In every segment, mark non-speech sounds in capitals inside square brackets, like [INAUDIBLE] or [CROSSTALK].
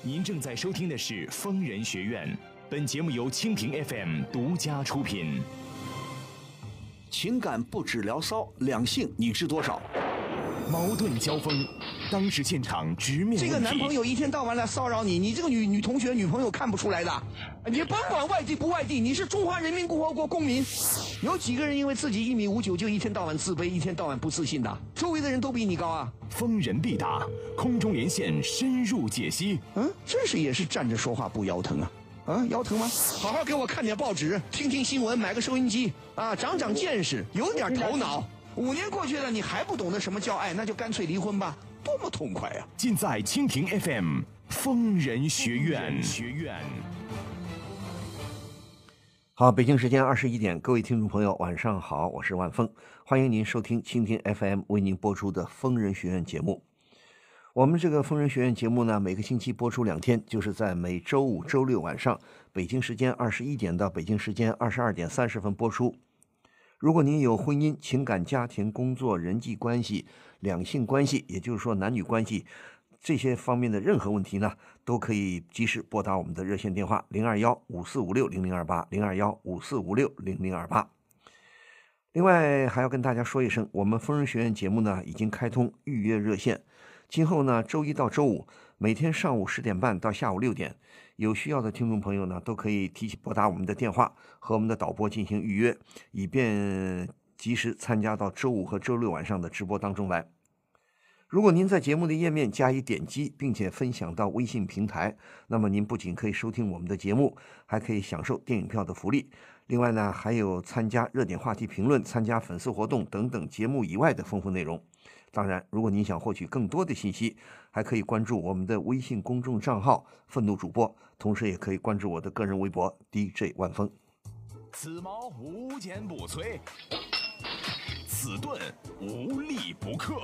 您正在收听的是《疯人学院》，本节目由蜻蜓 FM 独家出品。情感不止聊骚，两性你知多少？矛盾交锋，当时现场直面这个男朋友一天到晚来骚扰你，你这个女女同学、女朋友看不出来的。你甭管外地不外地，你是中华人民共和国公民。有几个人因为自己一米五九就一天到晚自卑，一天到晚不自信的？周围的人都比你高啊！疯人必答，空中连线深入解析。嗯，真是也是站着说话不腰疼啊！啊，腰疼吗？好好给我看点报纸，听听新闻，买个收音机啊，长长见识，有点头脑。五年过去了，你还不懂得什么叫爱，那就干脆离婚吧，多么痛快啊、尽在蜻蜓 FM 疯人学院。学院。好，北京时间二十一点，各位听众朋友，晚上好，我是万峰，欢迎您收听蜻蜓 FM 为您播出的《疯人学院》节目。我们这个《疯人学院》节目呢，每个星期播出两天，就是在每周五、周六晚上，北京时间二十一点到北京时间二十二点三十分播出。如果您有婚姻、情感、家庭、工作、人际关系、两性关系，也就是说男女关系这些方面的任何问题呢，都可以及时拨打我们的热线电话零二幺五四五六零零二八零二幺五四五六零零二八。另外还要跟大家说一声，我们疯人学院节目呢已经开通预约热线，今后呢周一到周五每天上午十点半到下午六点，有需要的听众朋友呢都可以提起拨打我们的电话和我们的导播进行预约，以便及时参加到周五和周六晚上的直播当中来。如果您在节目的页面加以点击，并且分享到微信平台，那么您不仅可以收听我们的节目，还可以享受电影票的福利。另外呢，还有参加热点话题评论、参加粉丝活动等等节目以外的丰富内容。当然，如果您想获取更多的信息，还可以关注我们的微信公众账号“愤怒主播”，同时也可以关注我的个人微博 DJ 万峰。此矛无坚不摧，此盾无力不克。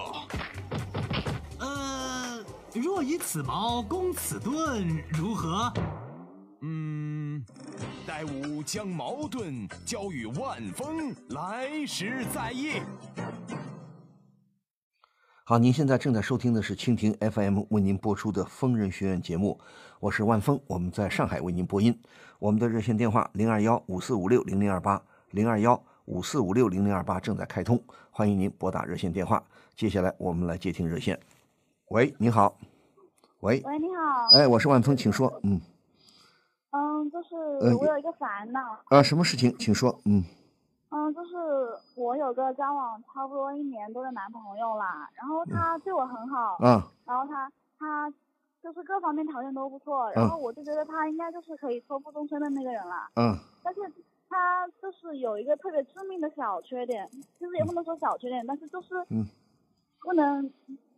呃，若以此矛攻此盾，如何？嗯，待吾将矛盾交与万峰，来时再议。好，您现在正在收听的是蜻蜓 FM 为您播出的《疯人学院》节目，我是万峰，我们在上海为您播音。我们的热线电话零二幺五四五六零零二八零二幺五四五六零零二八正在开通，欢迎您拨打热线电话。接下来我们来接听热线。喂，你好。喂，喂，你好。哎，我是万峰，请说。嗯，嗯，就是呃我有一个烦恼，啊，什么事情？请说。嗯嗯，就是我有个交往差不多一年多的男朋友啦，然后他对我很好，嗯。然后他他就是各方面条件都不错，然后我就觉得他应该就是可以托付终身的那个人啦，嗯。但是他就是有一个特别致命的小缺点，其实也不能说小缺点，但是就是嗯。不能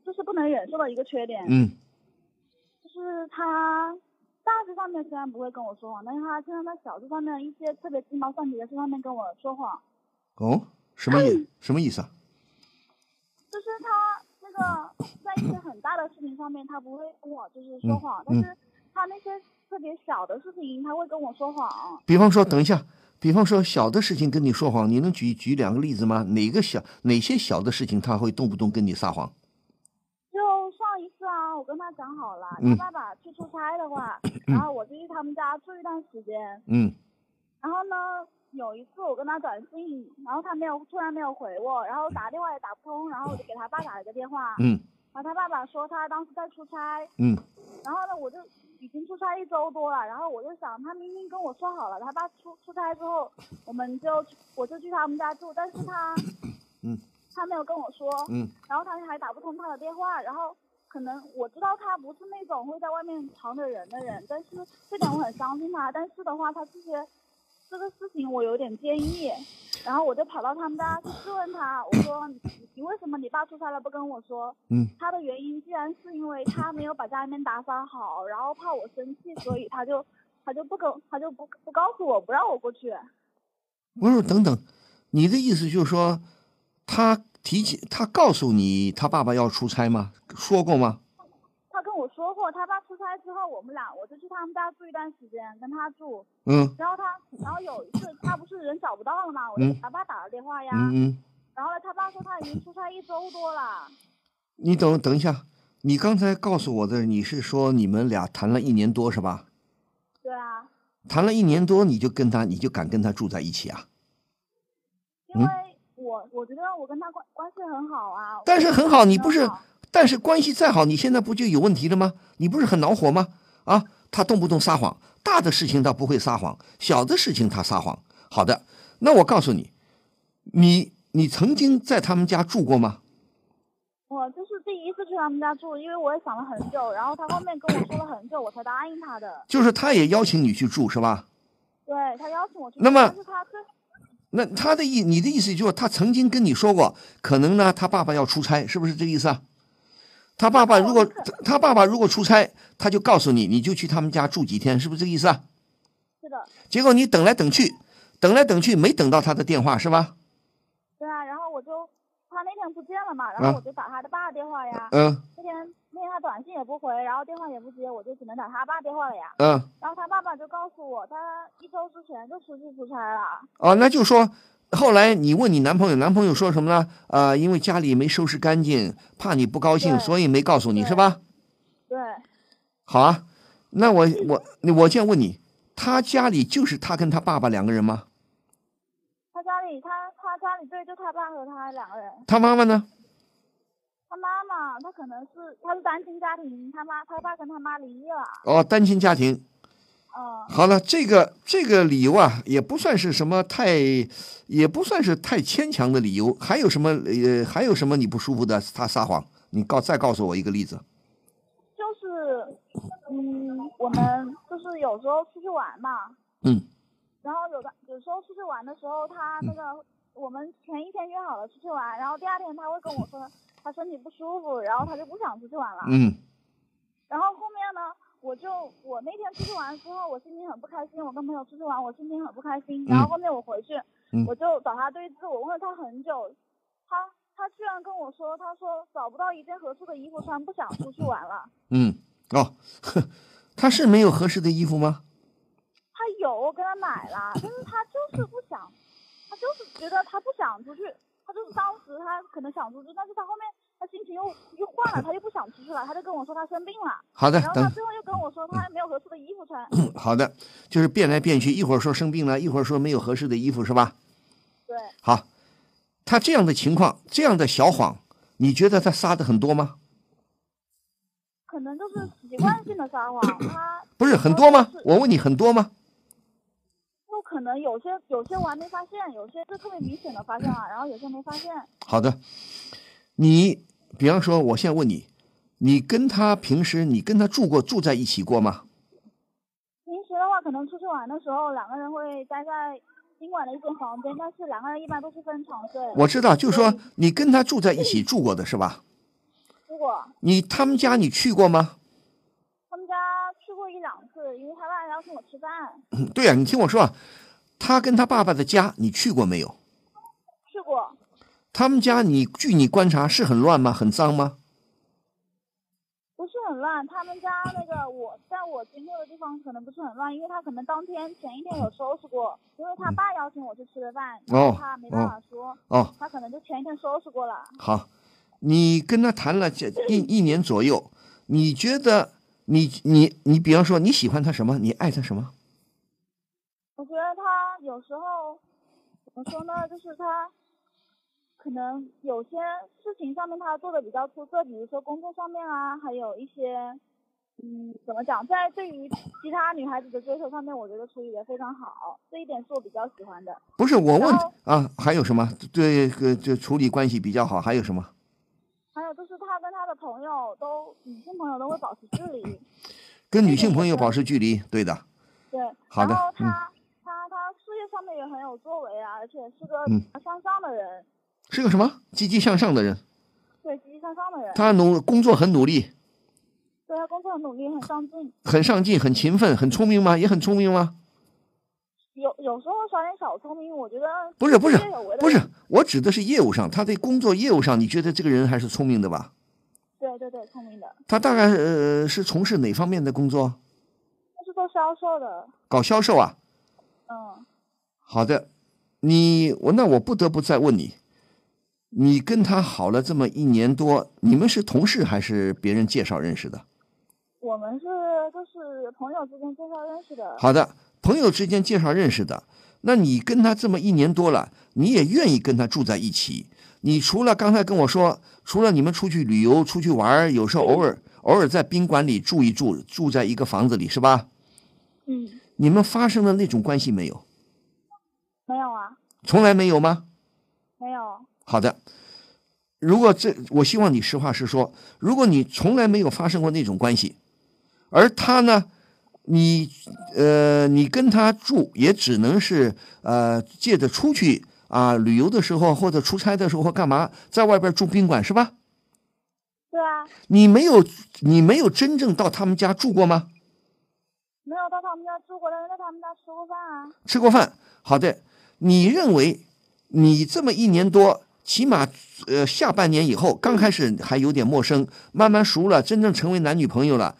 就是不能忍受的一个缺点，嗯。就是他大事上面虽然不会跟我说谎，但是他经常在小事上面一些特别鸡毛蒜皮的事上面跟我说谎。哦，什么意什么意思啊？就是他那个在一些很大的事情上面，他不会跟我就是说谎，嗯但是他那些特别小的事情，他会跟我说谎。比方说，等一下，比方说小的事情跟你说谎，你能举举两个例子吗？哪个小哪些小的事情他会动不动跟你撒谎？我跟他讲好了，嗯。他爸爸去出差的话，[CLEARS THROAT] 然后我就去他们家住一段时间。嗯。然后呢，有一次我跟他短信，然后他没有突然没有回我，然后打电话也打不通，然后我就给他爸打了个电话，嗯。然后他爸爸说他当时在出差，嗯。然后呢，我就已经出差一周多了，然后我就想，他明明跟我说好了，他爸出出差之后，我们就我就去他们家住，但是他，嗯，他没有跟我说，嗯。然后他还打不通他的电话，然后可能我知道他不是那种会在外面藏着人的人，但是这点我很相信他，但是的话，他这些这个事情我有点介意，然后我就跑到他们家去质问他，我说你你为什么你爸出差了不跟我说？嗯他的原因既然是因为他没有把家里面打扫好，然后怕我生气，所以他就他就不跟他就不不告诉我，不让我过去。不是，等等，你的意思就是说，他提起他告诉你他爸爸要出差吗？说过吗？他跟我说过，他爸出差之后，我们俩我就去他们家住一段时间，跟他住。嗯然后他，然后有一次他不是人找不到了嘛，我给他爸打了电话呀。嗯嗯，然后呢，他爸说他已经出差一周多了。[LAUGHS] 你等等一下，你刚才告诉我的，你是说你们俩谈了一年多是吧？对啊，谈了一年多，你就跟他，你就敢跟他住在一起啊？因为我我跟他关关系很好啊。但是很好，你不是，但是关系再好，你现在不就有问题了吗？你不是很恼火吗？啊，他动不动撒谎，大的事情他不会撒谎，小的事情他撒谎。好的，那我告诉你，你你曾经在他们家住过吗？我就是第一次去他们家住，因为我也想了很久，然后他后面跟我说了很久，我才答应他的。就是他也邀请你去住是吧？对他邀请我去住，那么但是他最那他的意，你的意思就是他曾经跟你说过，可能呢他爸爸要出差，是不是这个意思啊？他爸爸如果他他爸爸如果出差，他就告诉你，你就去他们家住几天，是不是这个意思啊？是的，结果你等来等去，等来等去没等到他的电话是吧？对啊，然后我就他那天不见了嘛，然啊后我就打他的爸电话呀。嗯那天那天他短信也不回，然后电话也不接，我就只能打他爸电话了呀。嗯，然后他爸爸就告诉我，他一周之前就出去出差了。哦，那就说后来你问你男朋友，男朋友说什么呢？啊、因为家里没收拾干净，怕你不高兴，所以没告诉你是吧？对，好啊，那我我我现在问你，他家里就是他跟他爸爸两个人吗？他家里他他家里对，就他爸和他两个人。他妈妈呢？他妈妈他可能是他是单亲家庭，他妈他爸跟他妈离异了。哦，单亲家庭。嗯，好了，这个这个理由啊，也不算是什么太，也不算是太牵强的理由。还有什么呃，还有什么你不舒服的？他撒谎，你告再告诉我一个例子。就是嗯，我们就是有时候出去玩嘛，嗯然后有的有时候出去玩的时候，他那个、我们前一天约好了出去玩，然后第二天他会跟我说他身体不舒服，然后他就不想出去玩了。嗯然后后面呢，我就我那天出去玩之后，我心情很不开心。我跟朋友出去玩，我心情很不开心。然后后面我回去，嗯我就找他对峙，我问了他很久，他他居然跟我说，他说找不到一件合适的衣服穿，不想出去玩了。嗯，哦，呵他是没有合适的衣服吗？他有，我给他买了，但是他就是不想，他就是觉得他不想出去，他就是当时他可能想出去，但是他后面他心情又又换了，他又不想出去了，他就跟我说他生病了，好的，然后他最后又跟我说他没有合适的衣服穿。好的，就是变来变去，一会儿说生病了，一会儿说没有合适的衣服，是吧？对，好，他这样的情况，这样的小谎，你觉得他撒的很多吗？可能就是习惯性的撒谎，他不是很多吗？我问你，很多吗？就可能有些有些我还没发现，有些是特别明显的发现了，然后有些没发现。好的，你比方说，我现在问你，你跟他平时你跟他住过住在一起过吗？平时的话，可能出去玩的时候，两个人会待在宾馆的一间房间，但是两个人一般都是分床睡。我知道，就是说你跟他住在一起住过的是吧？住过你他们家你去过吗？他们家去过一两次，因为他爸要请我吃饭，对呀、你听我说啊，他跟他爸爸的家你去过没有？去过。他们家你据你观察是很乱吗？很脏吗？不是很乱，他们家那个我在我经过的地方可能不是很乱，因为他可能当天前一天有收拾过，因为他爸邀请我去吃的饭，然后哦他没办法说，哦，他可能就前一天收拾过了。好，你跟他谈了这一一年左右，你觉得你你你，比方说你喜欢他什么？你爱他什么？有时候怎么说呢，就是他可能有些事情上面他做的比较出色，比如说工作上面啊，还有一些嗯，怎么讲，在对于其他女孩子的追求上面，我觉得处理的非常好，这一点是我比较喜欢的。不是我问啊，还有什么？对，个这处理关系比较好，还有什么？还有就是他跟他的朋友都女性朋友都会保持距离，跟女性朋友保持距离，对的。对。好的然后他、嗯他上面也很有作为啊，而且是个嗯向上的人，是个什么积极向上的人，对，积极向上的人。他努工作很努力，对他工作很努力，很上进，很上进，很勤奋，很聪明吗？也很聪明吗？有有时候耍点小聪明，我觉得不是不是不是，我指的是业务上，他在工作业务上，你觉得这个人还是聪明的吧？对对对，聪明的，他大概呃是从事哪方面的工作？他是做销售的，搞销售啊？嗯，好的，你我那我不得不再问你，你跟他好了这么一年多，你们是同事还是别人介绍认识的？我们是就是朋友之间介绍认识的。好的，朋友之间介绍认识的，那你跟他这么一年多了，你也愿意跟他住在一起？你除了刚才跟我说，除了你们出去旅游、出去玩儿，有时候偶尔偶尔在宾馆里住一住，住在一个房子里是吧？嗯，你们发生了那种关系没有？从来没有吗？没有。好的，如果这，我希望你实话实说。如果你从来没有发生过那种关系，而他呢，你呃，你跟他住也只能是呃，借着出去啊旅游的时候或者出差的时候或干嘛，在外边住宾馆是吧？对啊，你没有，你没有真正到他们家住过吗？没有到他们家住过，但是在他们家吃过饭啊。吃过饭，好的。你认为你这么一年多？起码，呃，下半年以后，刚开始还有点陌生，慢慢熟了，真正成为男女朋友了。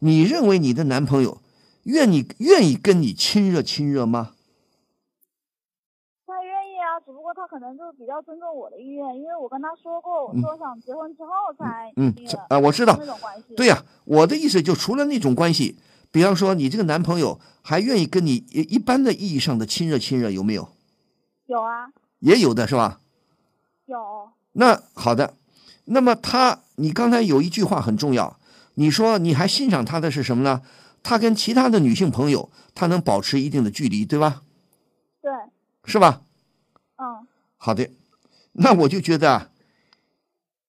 你认为你的男朋友愿你愿意跟你亲热亲热吗？他愿意啊，只不过他可能就比较尊重我的意愿，因为我跟他说过，我说想结婚之后才嗯那个啊，我知道那种关系。对呀、我的意思就除了那种关系，比方说你这个男朋友还愿意跟你一一般的意义上的亲热亲热，有没有？有啊，也有的是吧？有。那好的，那么他，你刚才有一句话很重要，你说你还欣赏他的是什么呢？他跟其他的女性朋友，他能保持一定的距离，对吧？对，是吧？嗯，好的，那我就觉得啊，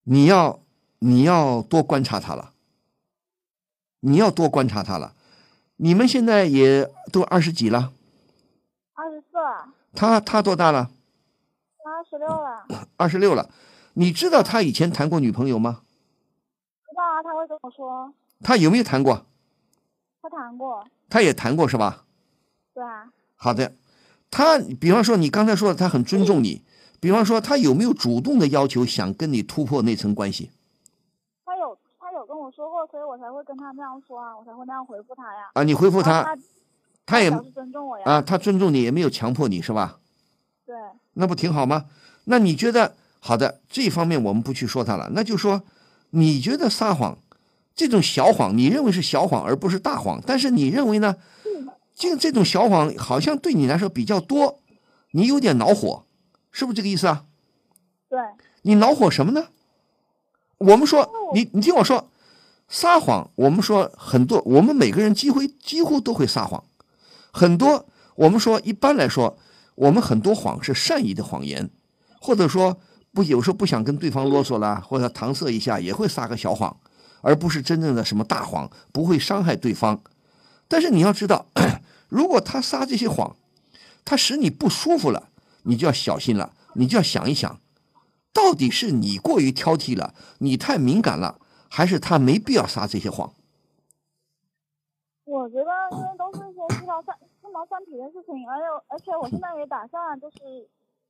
你要你要多观察他了，你要多观察他了。你们现在也都二十几了，他他多大了？他十六了，二十六了。你知道他以前谈过女朋友吗？知道啊，他会跟我说，他有没有谈过？他谈过，他也谈过是吧？对啊，好的，他比方说你刚才说的他很尊重你，比方说他有没有主动的要求想跟你突破那层关系他有他有跟我说过，所以我才会跟他那样说啊，我才会那样回复他呀。啊？你回复他，他他也尊重我呀。啊，他尊重你，也没有强迫你是吧？对，那不挺好吗？那你觉得好的这方面我们不去说他了，那就说你觉得撒谎这种小谎，你认为是小谎而不是大谎，但是你认为呢？这这种小谎好像对你来说比较多，你有点恼火，是不是这个意思啊？对，你恼火什么呢？我们说，你你听我说，撒谎，我们说很多，我们每个人几乎几乎都会撒谎，很多我们说一般来说，我们很多谎是善意的谎言，或者说不有时候不想跟对方啰嗦啦，或者搪塞一下，也会撒个小谎，而不是真正的什么大谎，不会伤害对方。但是你要知道，[CLEARS THROAT] 如果他撒这些谎，他使你不舒服了，你就要小心了，你就要想一想。到底是你过于挑剔了，你太敏感了，还是他没必要撒这些谎？毛蒜鸡毛蒜皮的事情，而且而且我现在也打算就是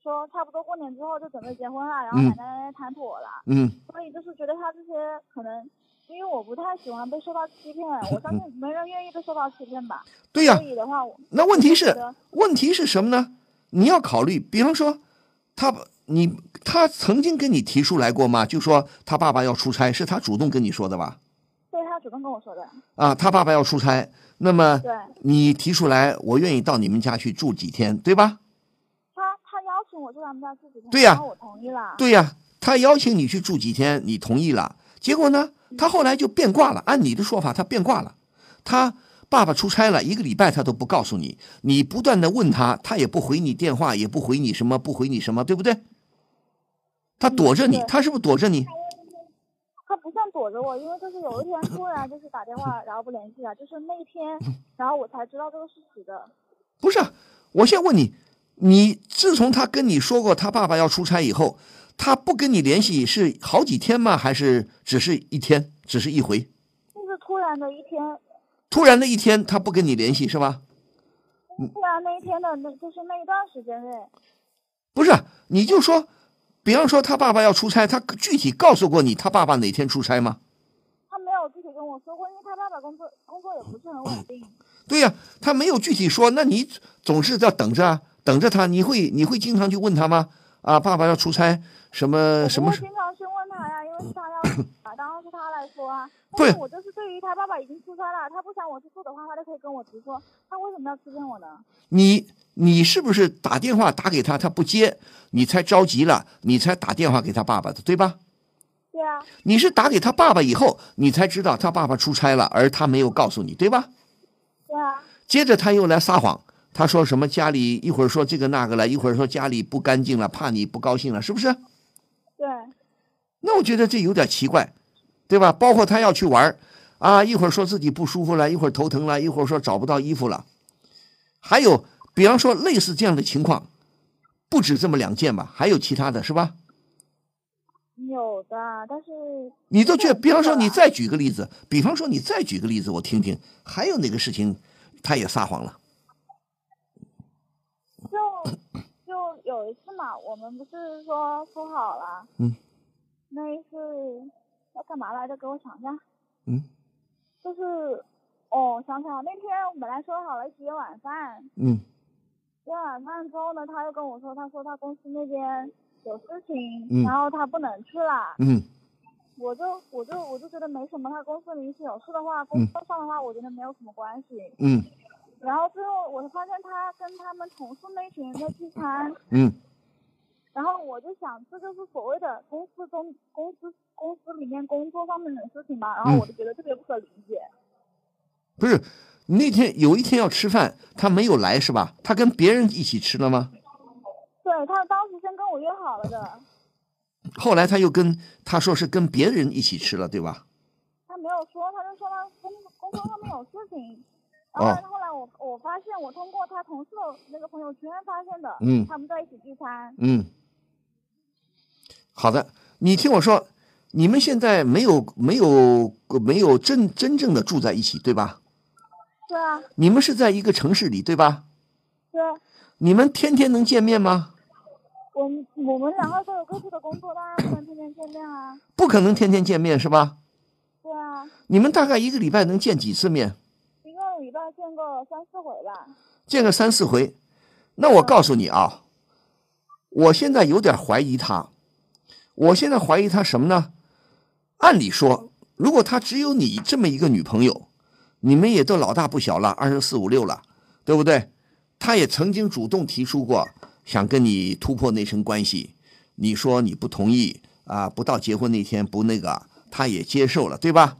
说，差不多过年之后就准备结婚了，然后嗯奶奶谈妥了，嗯，所以就是觉得他这些可能，因为我不太喜欢被受到欺骗，我相信没人愿意被受到欺骗吧。[LAUGHS] 对呀、所以的话，那问题是问题是什么呢？你要考虑，比方说，他你他曾经跟你提出来过吗？就说他爸爸要出差，是他主动跟你说的吧？对他主动跟我说的，啊，他爸爸要出差，那么你提出来，我愿意到你们家去住几天，对吧？他他邀请我住他们家住几天，对呀我同意了。对呀、他邀请你去住几天，你同意了，结果呢，他后来就变卦了。按你的说法，他变卦了。他爸爸出差了一个礼拜，他都不告诉你，你不断的问他，他也不回你电话，也不回你什么，不回你什么，对不对？他躲着你，对他是不是躲着你？躲着我，因为就是有一天突然就是打电话，然后不联系了，就是那一天，然后我才知道这个事实的。不是啊，我现在问你，你自从他跟你说过他爸爸要出差以后，他不跟你联系是好几天吗？还是只是一天，只是一回？就是突然的一天，突然的一天，他不跟你联系是吧？突然那一天的那就是那一段时间内，不是，你就说，比方说他爸爸要出差，他具体告诉过你他爸爸哪天出差吗？他没有具体跟我说过，因为他爸爸工作工作也不是很稳定。对呀、他没有具体说，那你总是要等着啊，等着他，你会你会经常去问他吗？啊，爸爸要出差，什么什么我？经常去问他呀，因为是他要啊，当然是他来说啊。但是我就是对于他爸爸已经出差了，他不想我去做的话，他就可以跟我直说，他为什么要欺骗我呢？你你是不是打电话打给他，他不接，你才着急了，你才打电话给他爸爸的，对吧？对啊，你是打给他爸爸以后，你才知道他爸爸出差了，而他没有告诉你，对吧？对啊，接着他又来撒谎，他说什么家里一会儿说这个那个了，一会儿说家里不干净了，怕你不高兴了，是不是？对，那我觉得这有点奇怪，对吧？包括他要去玩儿啊，一会儿说自己不舒服了，一会儿头疼了，一会儿说找不到衣服了，还有比方说类似这样的情况，不止这么两件吧，还有其他的是吧？有的，但是你都觉得，比方说你再举个例子，比方说你再举个例子，我听听，还有哪个事情他也撒谎了？就就有一次嘛，我们不是说说好了，嗯，那一次要干嘛来着？给我想一下，嗯就是哦，想起来，那天我本来说好了一起约晚饭，嗯约晚饭之后呢，他又跟我说，他说他公司那边有事情，嗯然后他不能去了。嗯我就我就我就觉得没什么，他公司临时有事的话，工作上的话，我觉得没有什么关系。嗯然后最后我发现他跟他们同事那群人在聚餐，嗯然后我就想，这就是所谓的公司中公司公司里面工作上面的事情吧。然后我就觉得特别不可理解。不是，那天有一天要吃饭，他没有来是吧？他跟别人一起吃了吗？对他当时先跟我约好了的，后来他又跟他说是跟别人一起吃了，对吧？他没有说，他就说他工工作上面有事情。后后来我我发现，我通过他同事的那个朋友圈发现的，嗯他们在一起聚餐。嗯，好的，你听我说，你们现在没有没有没有真真正的住在一起，对吧？对啊，你们是在一个城市里，对吧？对，你们天天能见面吗？我们我们两个都有各自的工作，当然不能天天见面啊。不可能天天见面是吧？对啊，你们大概一个礼拜能见几次面？一个礼拜见个三四回吧。见个三四回。那我告诉你啊，我现在有点怀疑他。我现在怀疑他什么呢？按理说，如果他只有你这么一个女朋友，你们也都老大不小了，二十四五六了，对不对？他也曾经主动提出过想跟你突破那层关系，你说你不同意啊，不到结婚那天不那个，他也接受了，对吧？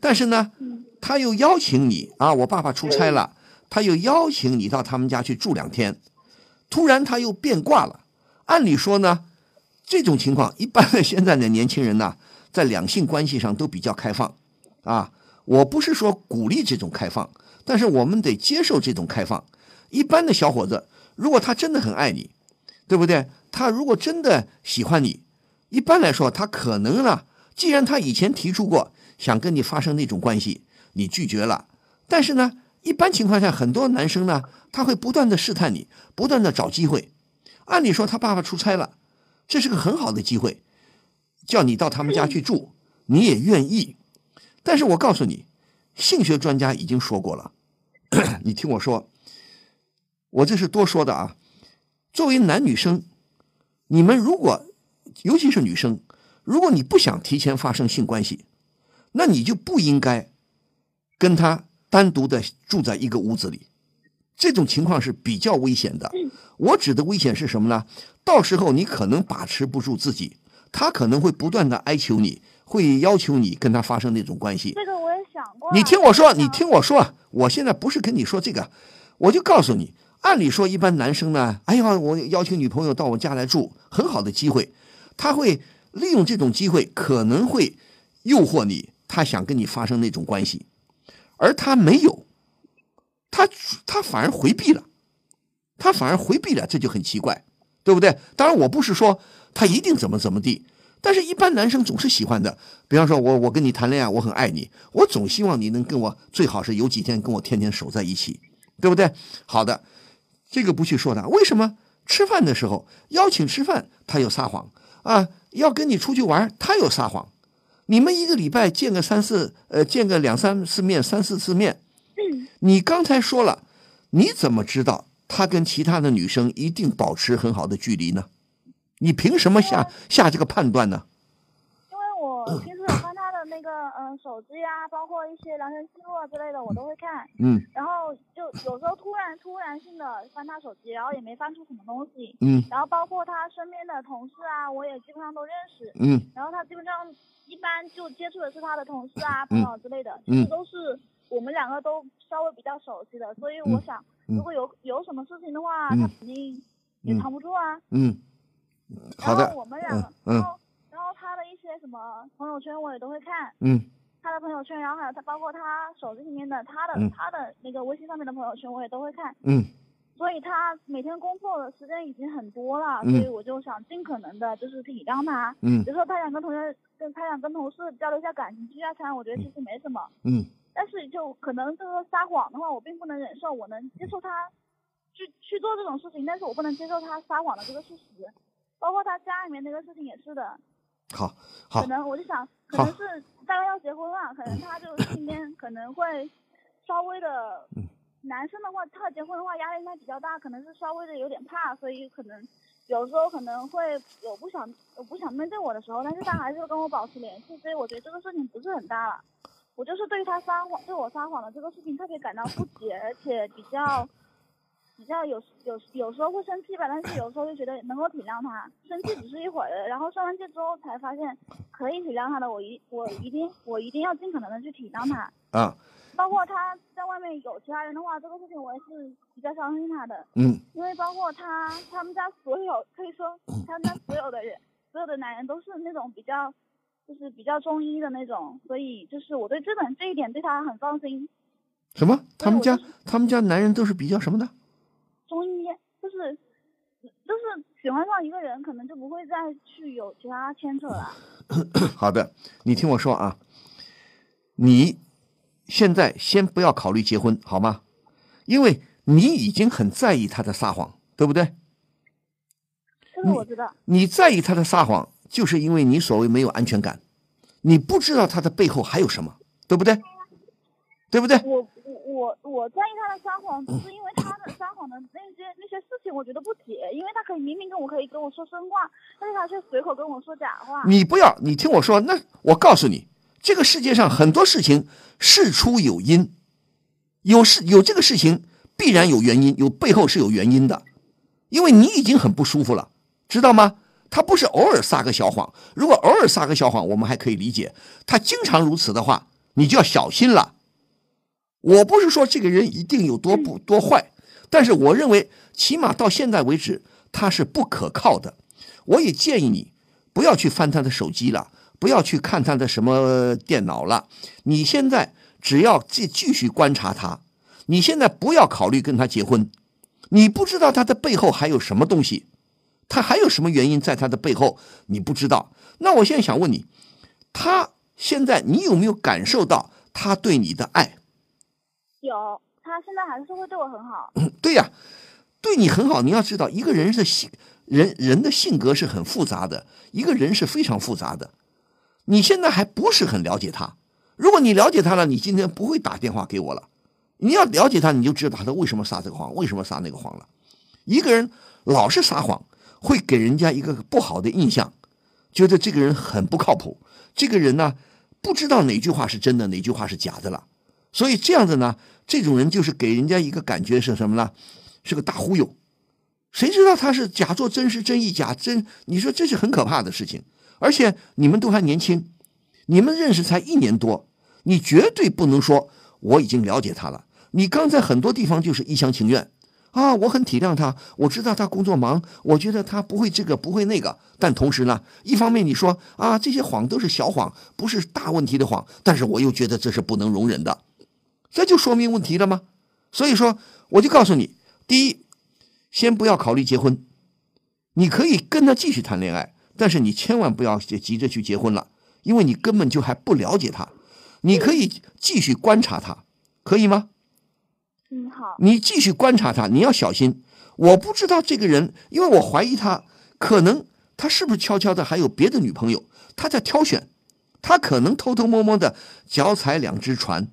但是呢，他又邀请你啊，我爸爸出差了，他又邀请你到他们家去住两天，突然他又变卦了。按理说呢，这种情况，一般的现在的年轻人呢，在两性关系上都比较开放啊。我不是说鼓励这种开放，但是我们得接受这种开放。一般的小伙子，如果他真的很爱你，对不对？他如果真的喜欢你，一般来说，他可能呢，既然他以前提出过想跟你发生那种关系，你拒绝了，但是呢，一般情况下，很多男生呢，他会不断的试探你，不断的找机会。按理说，他爸爸出差了，这是个很好的机会，叫你到他们家去住，你也愿意。但是我告诉你，性学专家已经说过了，[CLEARS THROAT] 你听我说，我这是多说的啊。作为男女生，你们如果，尤其是女生，如果你不想提前发生性关系，那你就不应该跟他单独的住在一个屋子里。这种情况是比较危险的。我指的危险是什么呢？到时候你可能把持不住自己，他可能会不断的哀求你，会要求你跟他发生那种关系。这个我也想过啊。你听我说，你听我说，我现在不是跟你说这个，我就告诉你，按理说一般男生呢，哎呀，我邀请女朋友到我家来住，很好的机会，他会利用这种机会，可能会诱惑你，他想跟你发生那种关系，而他没有，他他反而回避了，他反而回避了，这就很奇怪，对不对？当然，我不是说他一定怎么怎么地。但是，一般男生总是喜欢的。比方说，我我跟你谈恋爱，我很爱你，我总希望你能跟我，最好是有几天跟我天天守在一起，对不对？好的，这个不去说他。为什么吃饭的时候邀请吃饭，他又撒谎啊？要跟你出去玩，他又撒谎。你们一个礼拜见个三四，呃，见个两三次面，三四次面。嗯你刚才说了，你怎么知道他跟其他的女生一定保持很好的距离呢？你凭什么下下这个判断呢？因为我 [CLEARS THROAT] 平时有看他的那个嗯手机啊，包括一些聊天记录啊之类的，我都会看。嗯然后就有时候突然突然性的翻他手机，然后也没翻出什么东西。嗯然后包括他身边的同事啊，我也基本上都认识。嗯然后他基本上一般就接触的是他的同事啊、嗯朋友之类的，其嗯实都是我们两个都稍微比较熟悉的，所以我想，嗯如果有有什么事情的话，嗯他肯定也嗯藏不住啊。嗯，好的然后我们两个，嗯嗯然后然后他的一些什么朋友圈我也都会看，嗯他的朋友圈，然后还有他包括他手机里面的他的、嗯他的那个微信上面的朋友圈我也都会看，嗯所以他每天工作的时间已经很多了，嗯所以我就想尽可能的就是体谅他。嗯比如说他想跟同学跟他想跟同事交流一下感情，聚下餐，我觉得其实没什么。嗯但是就可能就是撒谎的话，我并不能忍受，我能接受他去去做这种事情，但是我不能接受他撒谎的这个事实。包括他家里面那个事情也是的，好好。可能我就想，可能是大概要结婚了，可能他就今天可能会稍微的，嗯。男生的话，他结婚的话压力应该比较大，可能是稍微的有点怕，所以可能有时候可能会有不想有不想面对我的时候，但是他还是会跟我保持联系，所以我觉得这个事情不是很大了。我就是对他撒谎，对我撒谎的这个事情特别感到不解，而且比较比较有有有时候会生气吧，但是有时候就觉得能够体谅他，生气只是一会儿的，然后生完气之后才发现可以体谅他的，我一我一定我一定要尽可能的去体谅他，[LAUGHS] 啊包括他在外面有其他人的话，这个事情我也是比较相信他的，嗯因为包括他他们家所有可以说他们家所有的人所有的男人都是那种比较就是比较中医的那种，所以就是我对这本这一点对他很放心。什么？他们家就是他们家男人都是比较什么的？中医就是就是喜欢上一个人，可能就不会再去有其他牵扯了。[COUGHS] 好的，你听我说啊，你现在先不要考虑结婚，好吗？因为你已经很在意他的撒谎，对不对？这个我知道，你在意他的撒谎，就是因为你所谓没有安全感，你不知道他的背后还有什么，对不对？对不对？我我我我在意他的撒谎，[CLEARS THROAT] 只是因为他的撒谎的那些那些事情，我觉得不解，因为他可以明明跟我可以跟我说真话，但是他却随口跟我说假话。你不要，你听我说，那我告诉你，这个世界上很多事情事出有因，有事有这个事情必然有原因，有背后是有原因的，因为你已经很不舒服了，知道吗？他不是偶尔撒个小谎，如果偶尔撒个小谎，我们还可以理解；他经常如此的话，你就要小心了。我不是说这个人一定有多不多坏，但是我认为起码到现在为止，他是不可靠的。我也建议你不要去翻他的手机了，不要去看他的什么电脑了。你现在只要继继续观察他，你现在不要考虑跟他结婚，你不知道他的背后还有什么东西，他还有什么原因在他的背后，你不知道。那我现在想问你，他现在你有没有感受到他对你的爱？有，他现在还是会对我很好。对呀、对你很好。你要知道，一个人的性人人的性格是很复杂的，一个人是非常复杂的。你现在还不是很了解他。如果你了解他了，你今天不会打电话给我了。你要了解他，你就知道他为什么撒这个谎，为什么撒那个谎了。一个人老是撒谎，会给人家一个不好的印象，觉得这个人很不靠谱。这个人呢，不知道哪句话是真的，哪句话是假的了。所以这样子呢，这种人就是给人家一个感觉是什么呢？是个大忽悠。谁知道他是假作真是真亦假真？你说这是很可怕的事情。而且你们都还年轻，你们认识才一年多，你绝对不能说我已经了解他了。你刚才很多地方就是一厢情愿啊，我很体谅他，我知道他工作忙，我觉得他不会这个不会那个。但同时呢，一方面你说啊这些谎都是小谎，不是大问题的谎，但是我又觉得这是不能容忍的。这就说明问题了吗？所以说，我就告诉你，第一，先不要考虑结婚，你可以跟他继续谈恋爱，但是你千万不要急着去结婚了，因为你根本就还不了解他。你可以继续观察他，可以吗？嗯，好，你继续观察他，你要小心。我不知道这个人，因为我怀疑他，可能他是不是悄悄的还有别的女朋友，他在挑选，他可能偷偷摸摸的脚踩两只船，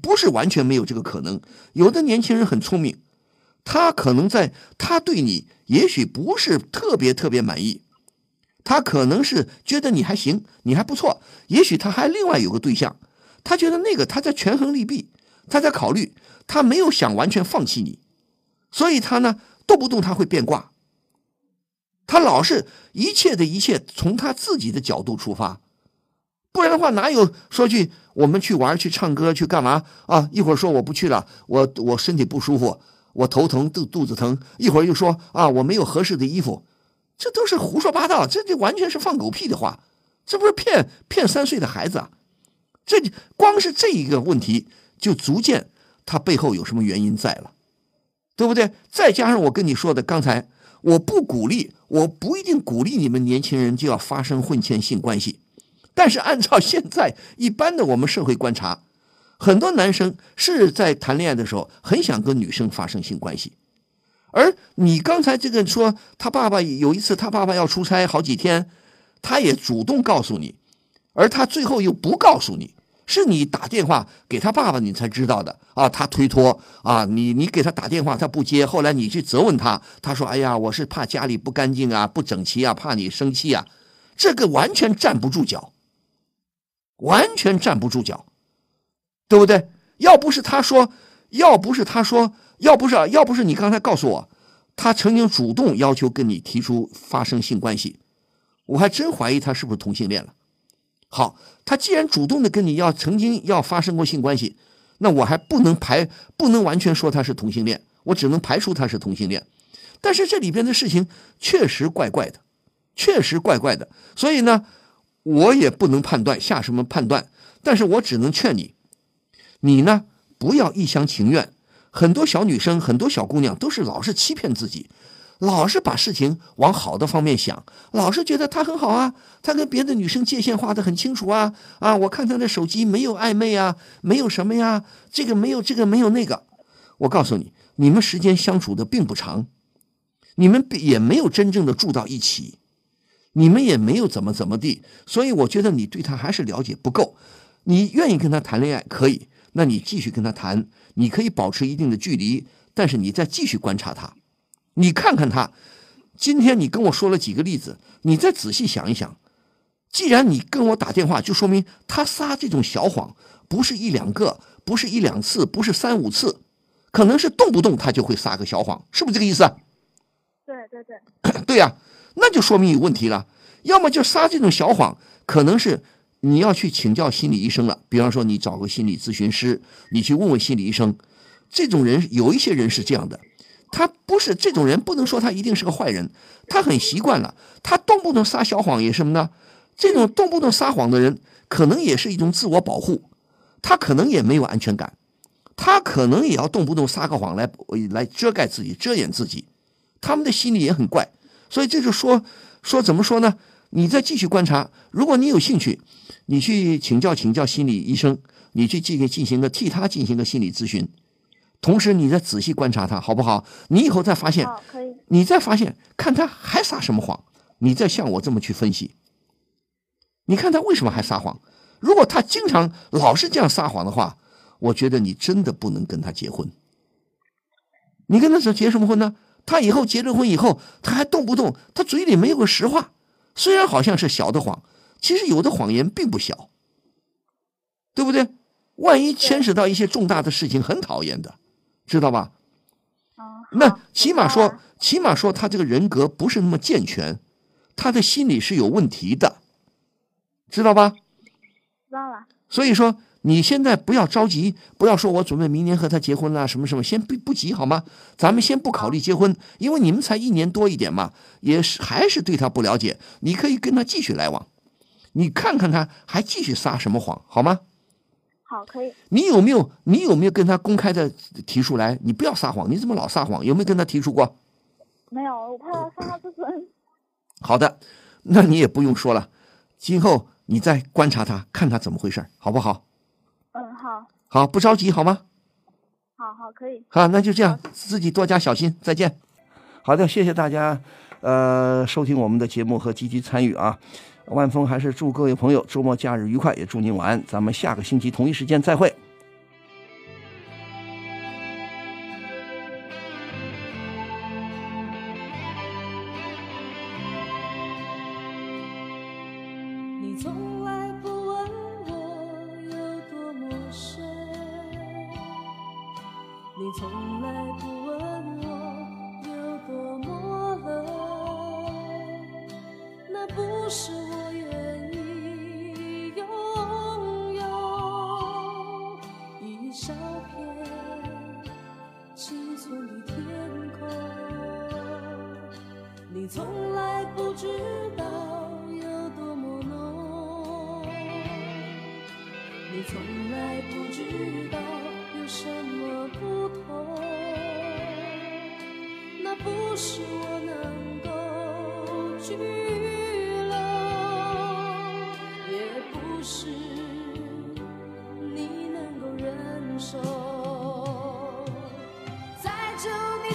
不是完全没有这个可能。有的年轻人很聪明，他可能在他对你也许不是特别特别满意，他可能是觉得你还行，你还不错，也许他还另外有个对象，他觉得那个他在权衡利弊，他在考虑，他没有想完全放弃你，所以他呢动不动他会变卦，他老是一切的一切从他自己的角度出发，不然的话哪有说句我们去玩去唱歌去干嘛啊？一会儿说我不去了，我我身体不舒服。我头疼肚肚子疼，一会儿又说啊我没有合适的衣服，这都是胡说八道，这就完全是放狗屁的话，这不是骗骗三岁的孩子啊？这光是这一个问题就足见他背后有什么原因在了，对不对？再加上我跟你说的刚才，我不鼓励，我不一定鼓励你们年轻人就要发生婚前性关系，但是按照现在一般的我们社会观察。很多男生是在谈恋爱的时候很想跟女生发生性关系，而你刚才这个说他爸爸有一次他爸爸要出差好几天，他也主动告诉你，而他最后又不告诉你，是你打电话给他爸爸你才知道的。啊，他推脱啊，你你给他打电话他不接，后来你去责问他，他说哎呀我是怕家里不干净啊不整齐啊怕你生气啊，这个完全站不住脚，完全站不住脚。对不对？要不是他说，要不是他说，要不是要不是你刚才告诉我，他曾经主动要求跟你提出发生性关系，我还真怀疑他是不是同性恋了。好，他既然主动的跟你要曾经要发生过性关系，那我还不能排，不能完全说他是同性恋，我只能排除他是同性恋。但是这里边的事情确实怪怪的，确实怪怪的，所以呢，我也不能判断下什么判断，但是我只能劝你。你呢？不要一厢情愿。很多小女生、很多小姑娘都是老是欺骗自己，老是把事情往好的方面想，老是觉得他很好啊，他跟别的女生界限画得很清楚啊啊！我看他的手机没有暧昧啊，没有什么呀，这个没有这个没有那个。我告诉你，你们时间相处的并不长，你们也没有真正的住到一起，你们也没有怎么怎么地，所以我觉得你对他还是了解不够。你愿意跟他谈恋爱可以。那你继续跟他谈，你可以保持一定的距离，但是你再继续观察他，你看看他。今天你跟我说了几个例子，你再仔细想一想。既然你跟我打电话，就说明他撒这种小谎不是一两个，不是一两次，不是三五次，可能是动不动他就会撒个小谎，是不是这个意思？对对对，对 [CLEARS THROAT] 呀，那就说明有问题了。要么就撒这种小谎，可能是。你要去请教心理医生了，比方说你找个心理咨询师，你去问问心理医生。这种人有一些人是这样的，他不是这种人，不能说他一定是个坏人，他很习惯了，他动不动撒小谎也什么呢？这种动不动撒谎的人，可能也是一种自我保护，他可能也没有安全感，他可能也要动不动撒个谎来来遮盖自己、遮掩自己，他们的心理也很怪，所以这就说说怎么说呢？你再继续观察，如果你有兴趣。你去请教请教心理医生，你去进行进行个替他进行个心理咨询，同时你再仔细观察他，好不好？你以后再发现，你再发现看他还撒什么谎，你再像我这么去分析，你看他为什么还撒谎？如果他经常老是这样撒谎的话，我觉得你真的不能跟他结婚。你跟他说结什么婚呢？他以后结了婚以后，他还动不动他嘴里没有个实话，虽然好像是小的谎。其实有的谎言并不小，对不对？万一牵扯到一些重大的事情，很讨厌的，知道吧？那起码说，起码说他这个人格不是那么健全，他的心理是有问题的，知道吧？知道了。所以说，你现在不要着急，不要说我准备明年和他结婚了，什么什么，先不不急好吗？咱们先不考虑结婚，因为你们才一年多一点嘛，也是还是对他不了解，你可以跟他继续来往。你看看他还继续撒什么谎，好吗？好，可以。你有没有你有没有跟他公开的提出来？你不要撒谎，你怎么老撒谎？有没有跟他提出过？没有，我怕他伤他自尊。好的，那你也不用说了。今后你再观察他，看他怎么回事，好不好？好，不着急，好吗？好好，可以。好，那就这样，自己多加小心。再见。好的，谢谢大家，呃，收听我们的节目和积极参与啊。万峰还是祝各位朋友周末假日愉快，也祝您晚安。咱们下个星期同一时间再会。你从来不问我有多么冷，那不是我愿意拥有一小片青春的天空。你从来不知道有多么浓，你从不是我能够拘留，也不是你能够忍受。在这里